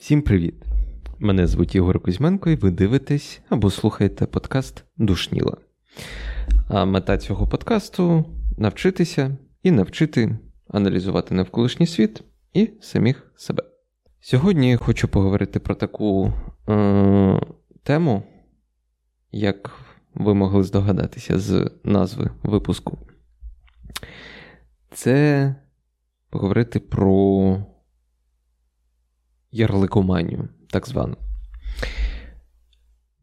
Всім привіт! Мене звуть Ігор Кузьменко, і ви дивитесь або слухаєте подкаст Душніла. А мета цього подкасту навчитися і навчити аналізувати навколишній світ і самих себе. Сьогодні я хочу поговорити про таку е- тему, як ви могли здогадатися з назви випуску. Це поговорити про ярликоманію, так звану.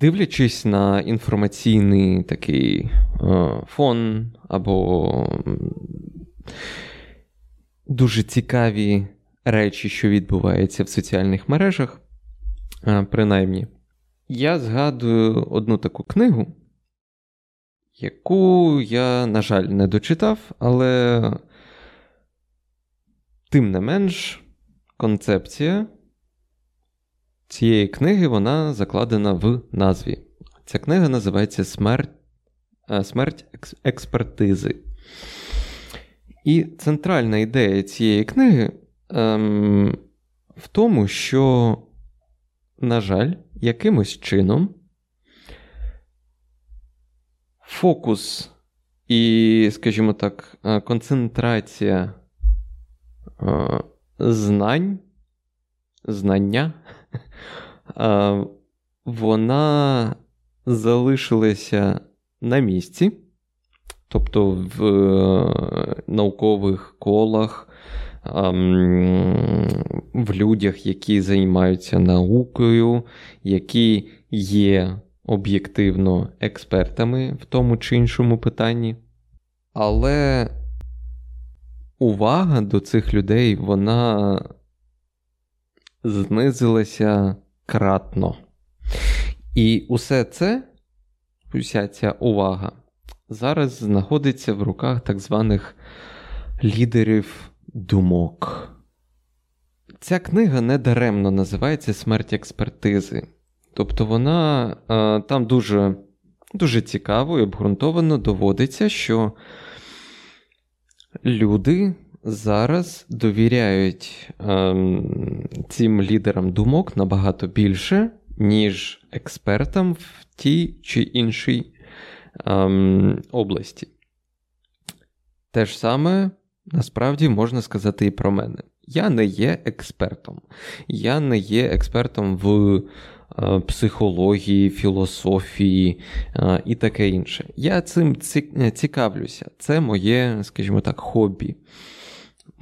Дивлячись на інформаційний такий е, фон або дуже цікаві речі, що відбуваються в соціальних мережах, е, принаймні, я згадую одну таку книгу, яку я, на жаль, не дочитав, але тим не менш, концепція цієї книги вона закладена в назві. Ця книга називається Смерть е, Смерть експертизи. І центральна ідея цієї книги ем, в тому, що, на жаль, якимось чином фокус і, скажімо так, е, концентрація е, знань, знання вона залишилася на місці, тобто в е, наукових колах, в людях, які займаються наукою, які є об'єктивно експертами в тому чи іншому питанні. Але увага до цих людей, вона знизилася кратно. І усе це, уся ця увага, зараз знаходиться в руках так званих лідерів думок. Ця книга недаремно називається Смерть експертизи. Тобто вона е, там дуже дуже цікаво і обґрунтовано доводиться, що люди зараз довіряють ем, цим лідерам думок набагато більше, ніж експертам в тій чи іншій ем, області. Те ж саме насправді можна сказати і про мене. Я не є експертом. Я не є експертом в е, психології, філософії е, і таке інше. Я цим цікавлюся. Це моє, скажімо так, хобі.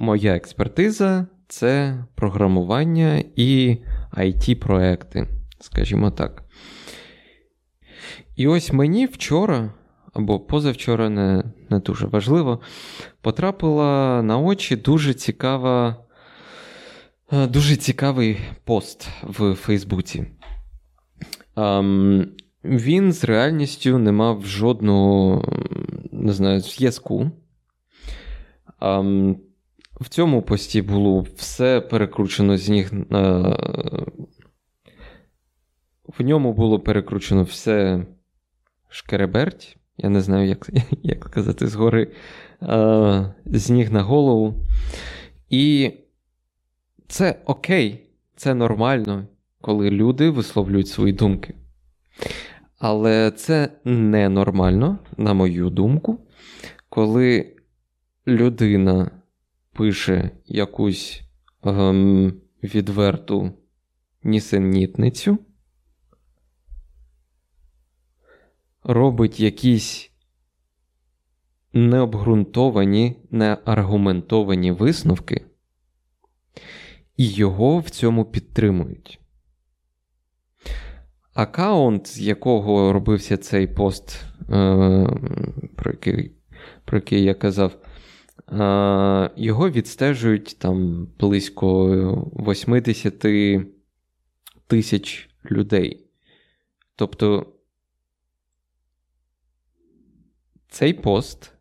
Моя експертиза це програмування і it проекти скажімо так. І ось мені вчора, або позавчора, не не дуже важливо, потрапила на очі дуже цікава, е, дуже цікавий пост в Фейсбуці. Um, він з реальністю не мав жодного не знаю, зв'язку. Um, в цьому пості було все перекручено з ніг. Е, в ньому було перекручено все шкереберть. Я не знаю, як як казати згори, е, з ніг на голову. І це окей, це нормально, коли люди висловлюють свої думки. Але це ненормально, на мою думку, коли людина пише якусь ем, відверту нісенітницю, робить якісь необґрунтовані, неаргументовані висновки, і його в цьому підтримують. Аккаунт, з якого робився цей пост, е, про який про який я казав, його відстежують там близько 80 тисяч людей. Тобто цей пост,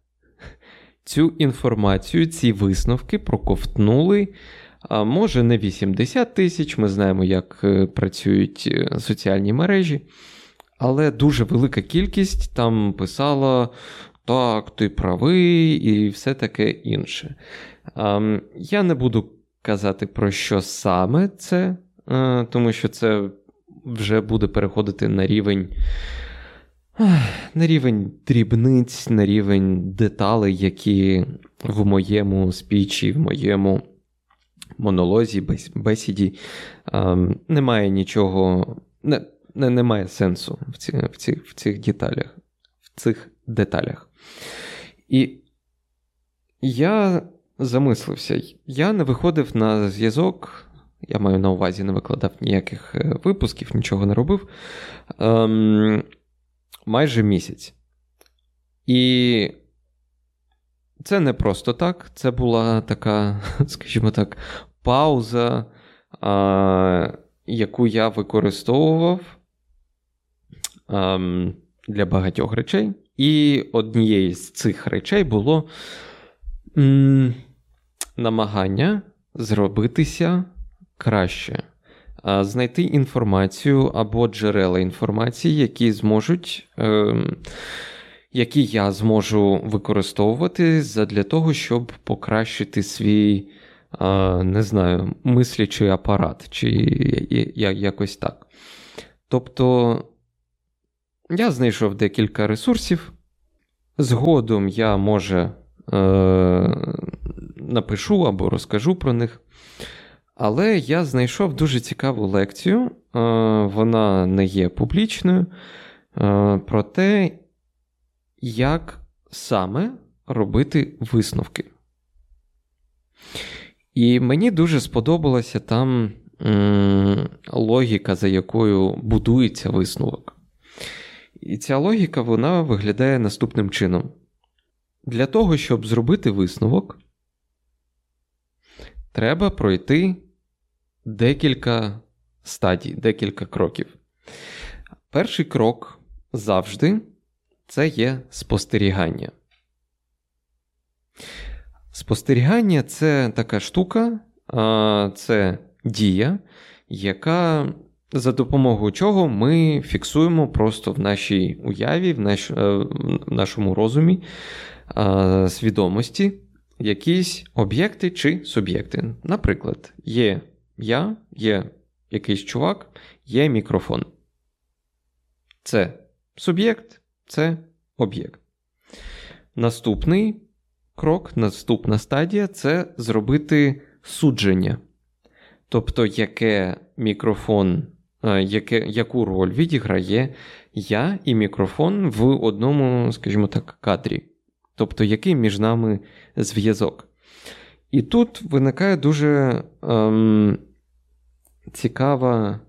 цю інформацію, ці висновки проковтнули. А може, не 80 тисяч, ми знаємо, як е, працюють е, соціальні мережі, але дуже велика кількість там писала так, ти правий, і все таке інше. Я не буду казати, про що саме це е, тому що це вже буде переходити на рівень. На рівень дрібниць, на рівень деталей, які в моєму спічі, в моєму монолозі, бесіді ем, немає нічого, не, не, немає сенсу в, ці, в, ці, в цих деталях. В цих деталях. І я замислився, я не виходив на зв'язок, я маю на увазі, не викладав ніяких е, випусків, нічого не робив. Ем, майже місяць. І це не просто так. Це була така, скажімо так, пауза, а, яку я використовував ем, для багатьох речей. І однією з цих речей було м, намагання зробитися краще, знайти інформацію або джерела інформації, які зможуть. Е, які я зможу використовувати для того, щоб покращити свій, не знаю, мислячий апарат, чи якось так. Тобто я знайшов декілька ресурсів. Згодом я, може, е, напишу або розкажу про них. Але я знайшов дуже цікаву лекцію, е, вона не є публічною, е, про те, як саме робити висновки. І мені дуже сподобалася там логіка, за якою будується висновок. І ця логіка вона виглядає наступним чином. Для того, щоб зробити висновок, треба пройти декілька стадій, декілька кроків. Перший крок завжди це є спостерігання. Спостерігання це така штука, це дія, яка за допомогою чого ми фіксуємо просто в нашій уяві, в, наш, е, в нашому розумі свідомості якісь об'єкти чи суб'єкти. Наприклад, є я, є якийсь чувак, є мікрофон. Це суб'єкт, це об'єкт. Наступний крок, наступна стадія це зробити судження. Тобто, яке мікрофон, е, яке, яку роль відіграє я і мікрофон в одному, скажімо так, кадрі. Тобто, який між нами зв'язок. І тут виникає дуже ем, цікава,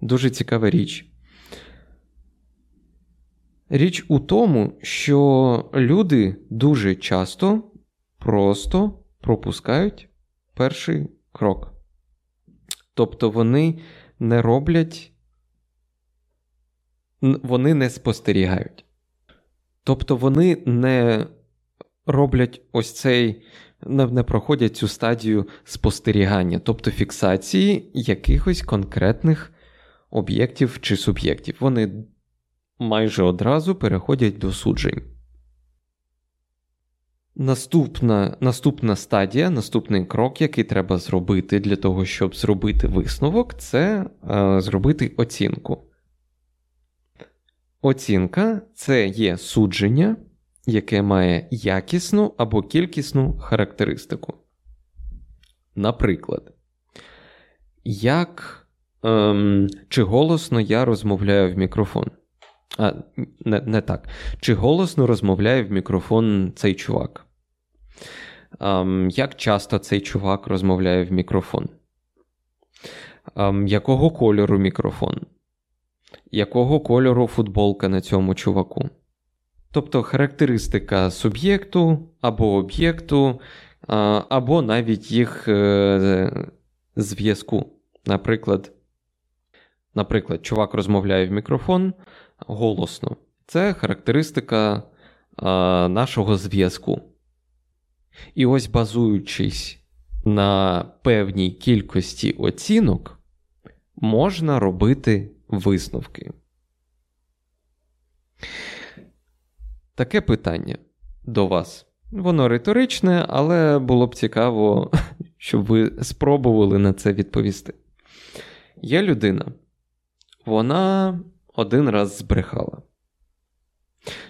дуже цікава річ. Річ у тому, що люди дуже часто просто пропускають перший крок. Тобто вони не роблять, вони не спостерігають. Тобто вони не роблять ось цей, не проходять цю стадію спостерігання, тобто фіксації якихось конкретних об'єктів чи суб'єктів. Вони майже одразу переходять до суджень. Наступна наступна стадія, наступний крок, який треба зробити для того, щоб зробити висновок, це е, зробити оцінку. Оцінка це є судження, яке має якісну або кількісну характеристику. Наприклад, як ем, чи голосно я розмовляю в мікрофон. А, Не не так. Чи голосно розмовляє в мікрофон цей чувак? А, як часто цей чувак розмовляє в мікрофон? А, якого кольору мікрофон? Якого кольору футболка на цьому чуваку? Тобто характеристика суб'єкту або об'єкту, або навіть їх е, зв'язку. Наприклад, наприклад, чувак розмовляє в мікрофон, голосно. Це характеристика а, нашого зв'язку. І ось базуючись на певній кількості оцінок, можна робити висновки. Таке питання до вас. Воно риторичне, але було б цікаво, щоб ви спробували на це відповісти. є людина, вона один раз збрехала.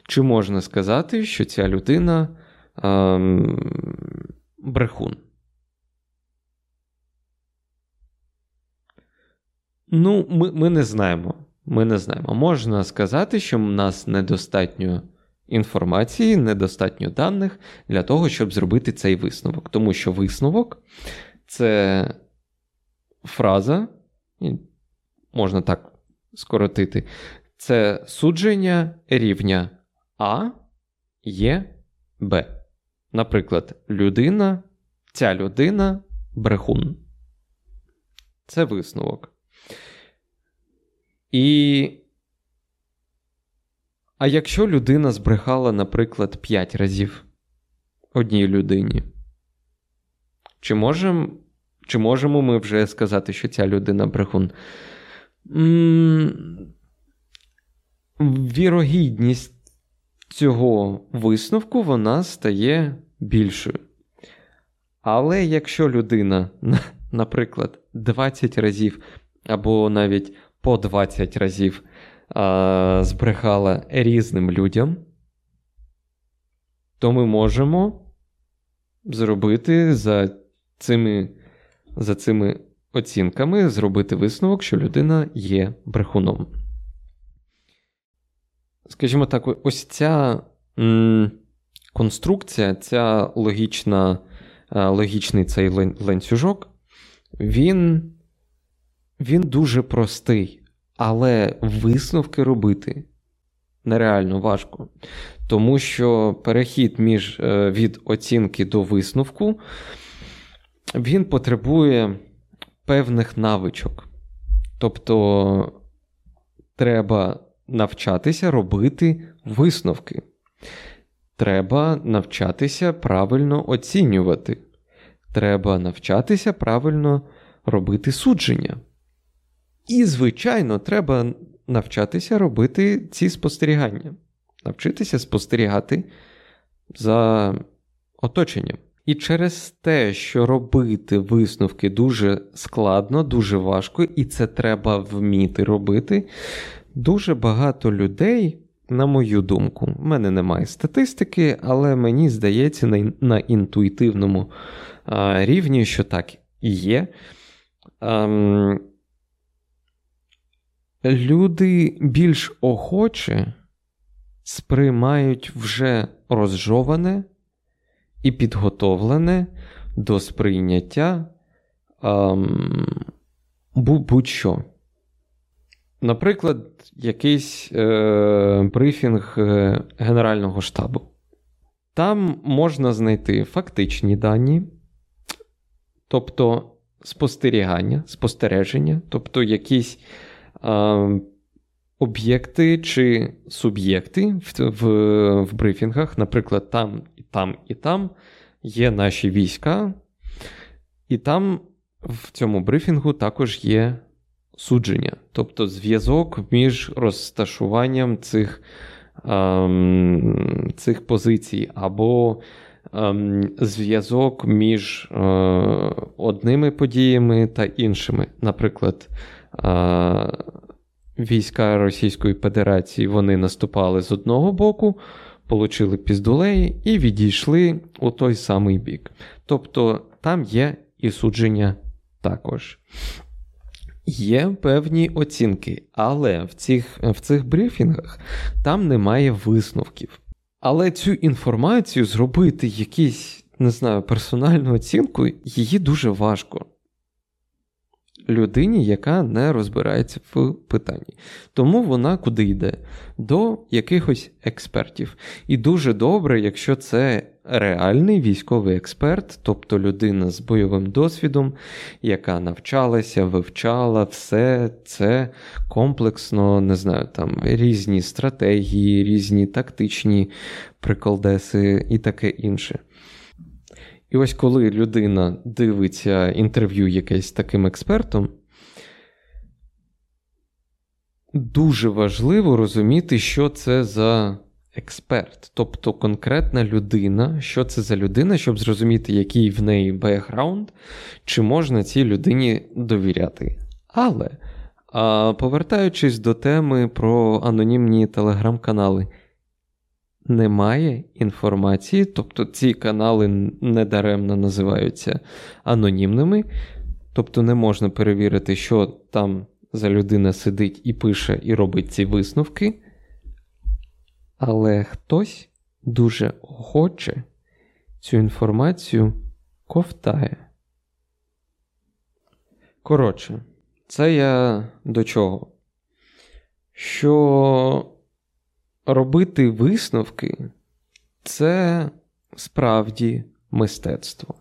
Чи можна сказати, що ця людина ем, брехун? Ну, ми ми не знаємо. Ми не знаємо. Можна сказати, що в нас недостатньо інформації, недостатньо даних для того, щоб зробити цей висновок. Тому що висновок це фраза, можна так скоротити, це судження рівня А є Б. Наприклад, людина, ця людина брехун. Це висновок. І. А якщо людина збрехала, наприклад, 5 разів одній людині, чи можемо чи можемо ми вже сказати, що ця людина брехун? Вірогідність цього висновку вона стає більшою. Але якщо людина, наприклад, 20 разів або навіть по 20 разів а, збрехала різним людям, то ми можемо зробити за цими, за цими оцінками зробити висновок, що людина є брехуном. Скажімо так, ось ця конструкція, ця логічна, логічний цей ланцюжок, він він дуже простий, але висновки робити нереально важко. Тому що перехід між, е, від оцінки до висновку він потребує певних навичок. Тобто треба навчатися робити висновки. Треба навчатися правильно оцінювати. Треба навчатися правильно робити судження. І, звичайно, треба навчатися робити ці спостерігання, навчитися спостерігати за оточенням. І через те, що робити висновки дуже складно, дуже важко, і це треба вміти робити, дуже багато людей. На мою думку, в мене немає статистики, але мені здається, на на інтуїтивному а, рівні, що так і є. А, ем, люди більш охоче сприймають вже розжоване і підготовлене до сприйняття ем, будь-що. Наприклад, якийсь е, брифінг е, Генерального штабу. Там можна знайти фактичні дані, тобто спостерігання, спостереження, тобто якісь об'єкти чи суб'єкти в, в, в брифінгах, наприклад, там і там і там є наші війська, і там в цьому брифінгу також є судження, тобто зв'язок між розташуванням цих, ем, цих позицій, або ем, зв'язок між е, одними подіями та іншими. Наприклад, війська Російської Федерації вони наступали з одного боку, получили піздулеї і відійшли у той самий бік. Тобто там є і судження також. Є певні оцінки, але в цих в цих брифінгах там немає висновків. Але цю інформацію зробити якісь, не знаю, персональну оцінку, її дуже важко людині, яка не розбирається в питанні. Тому вона куди йде? До якихось експертів. І дуже добре, якщо це реальний військовий експерт, тобто людина з бойовим досвідом, яка навчалася, вивчала все це комплексно, не знаю, там різні стратегії, різні тактичні приколдеси і таке інше. І ось коли людина дивиться інтерв'ю якесь таким експертом, дуже важливо розуміти, що це за експерт, тобто конкретна людина, що це за людина, щоб зрозуміти, який в неї бекграунд, чи можна цій людині довіряти. Але, повертаючись до теми про анонімні телеграм-канали, немає інформації, тобто ці канали недаремно називаються анонімними, тобто не можна перевірити, що там за людина сидить і пише, і робить ці висновки. Але хтось дуже охоче цю інформацію ковтає. Коротше, це я до чого? Що робити висновки це справді мистецтво.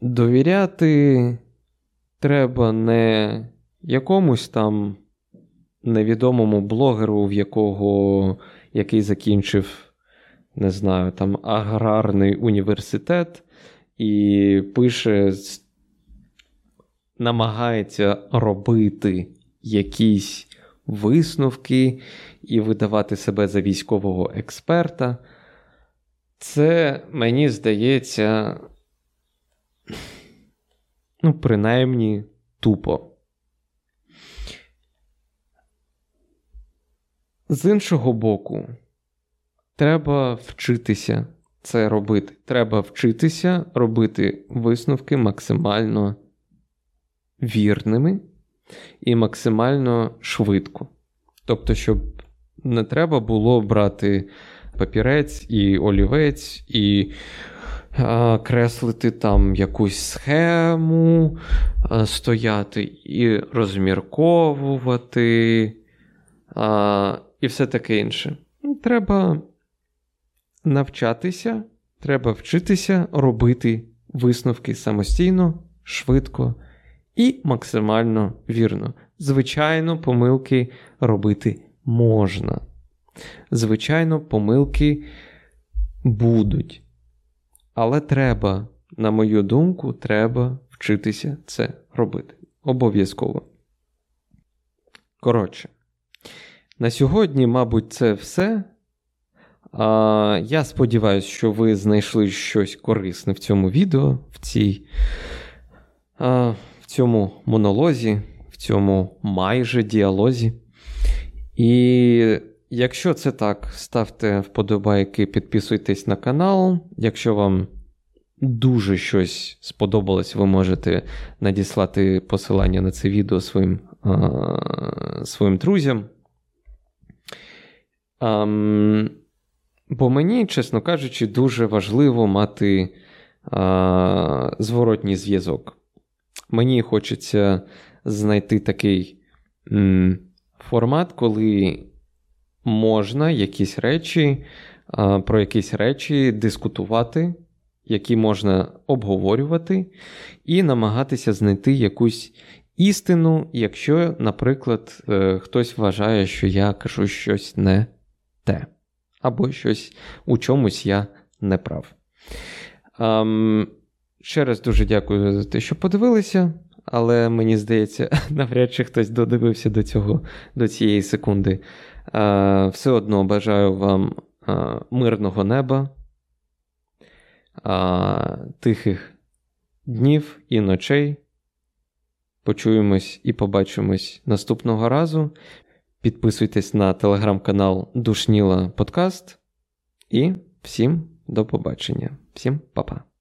Довіряти треба не якомусь там невідомому блогеру, в якого який закінчив, не знаю, там аграрний університет, і пише, намагається робити якісь висновки і видавати себе за військового експерта. Це, мені здається, ну, принаймні, тупо. З іншого боку, треба вчитися це робити. Треба вчитися робити висновки максимально вірними і максимально швидко. Тобто, щоб не треба було брати папірець і олівець і а, креслити там якусь схему, а, стояти і розмірковувати. А, і все таке інше. Треба навчатися, треба вчитися робити висновки самостійно, швидко і максимально вірно. Звичайно, помилки робити можна. Звичайно, помилки будуть. Але треба, на мою думку, треба вчитися це робити. Обов'язково. Коротше, на сьогодні, мабуть, це все. А, Я сподіваюся, що ви знайшли щось корисне в цьому відео, в цій, а, в цьому монолозі, в цьому майже діалозі. І якщо це так, ставте вподобайки, підписуйтесь на канал. Якщо вам дуже щось сподобалось, ви можете надіслати посилання на це відео своїм, а, своїм друзям. Um, бо мені, чесно кажучи, дуже важливо мати а, зворотній зв'язок. Мені хочеться знайти такий м, формат, коли можна якісь речі, а, про якісь речі дискутувати, які можна обговорювати, і намагатися знайти якусь істину, якщо, наприклад, е, хтось вважає, що я кажу щось не те. Або щось у чомусь я не прав. Um, ще раз дуже дякую за те, що подивилися, але мені здається, навряд чи хтось додивився до цього, до цієї секунди. Все одно бажаю вам мирного неба, тихих днів і ночей. Почуємось і побачимось наступного разу. Підписуйтесь на телеграм-канал Душніла Подкаст. І всім до побачення. Всім па-па.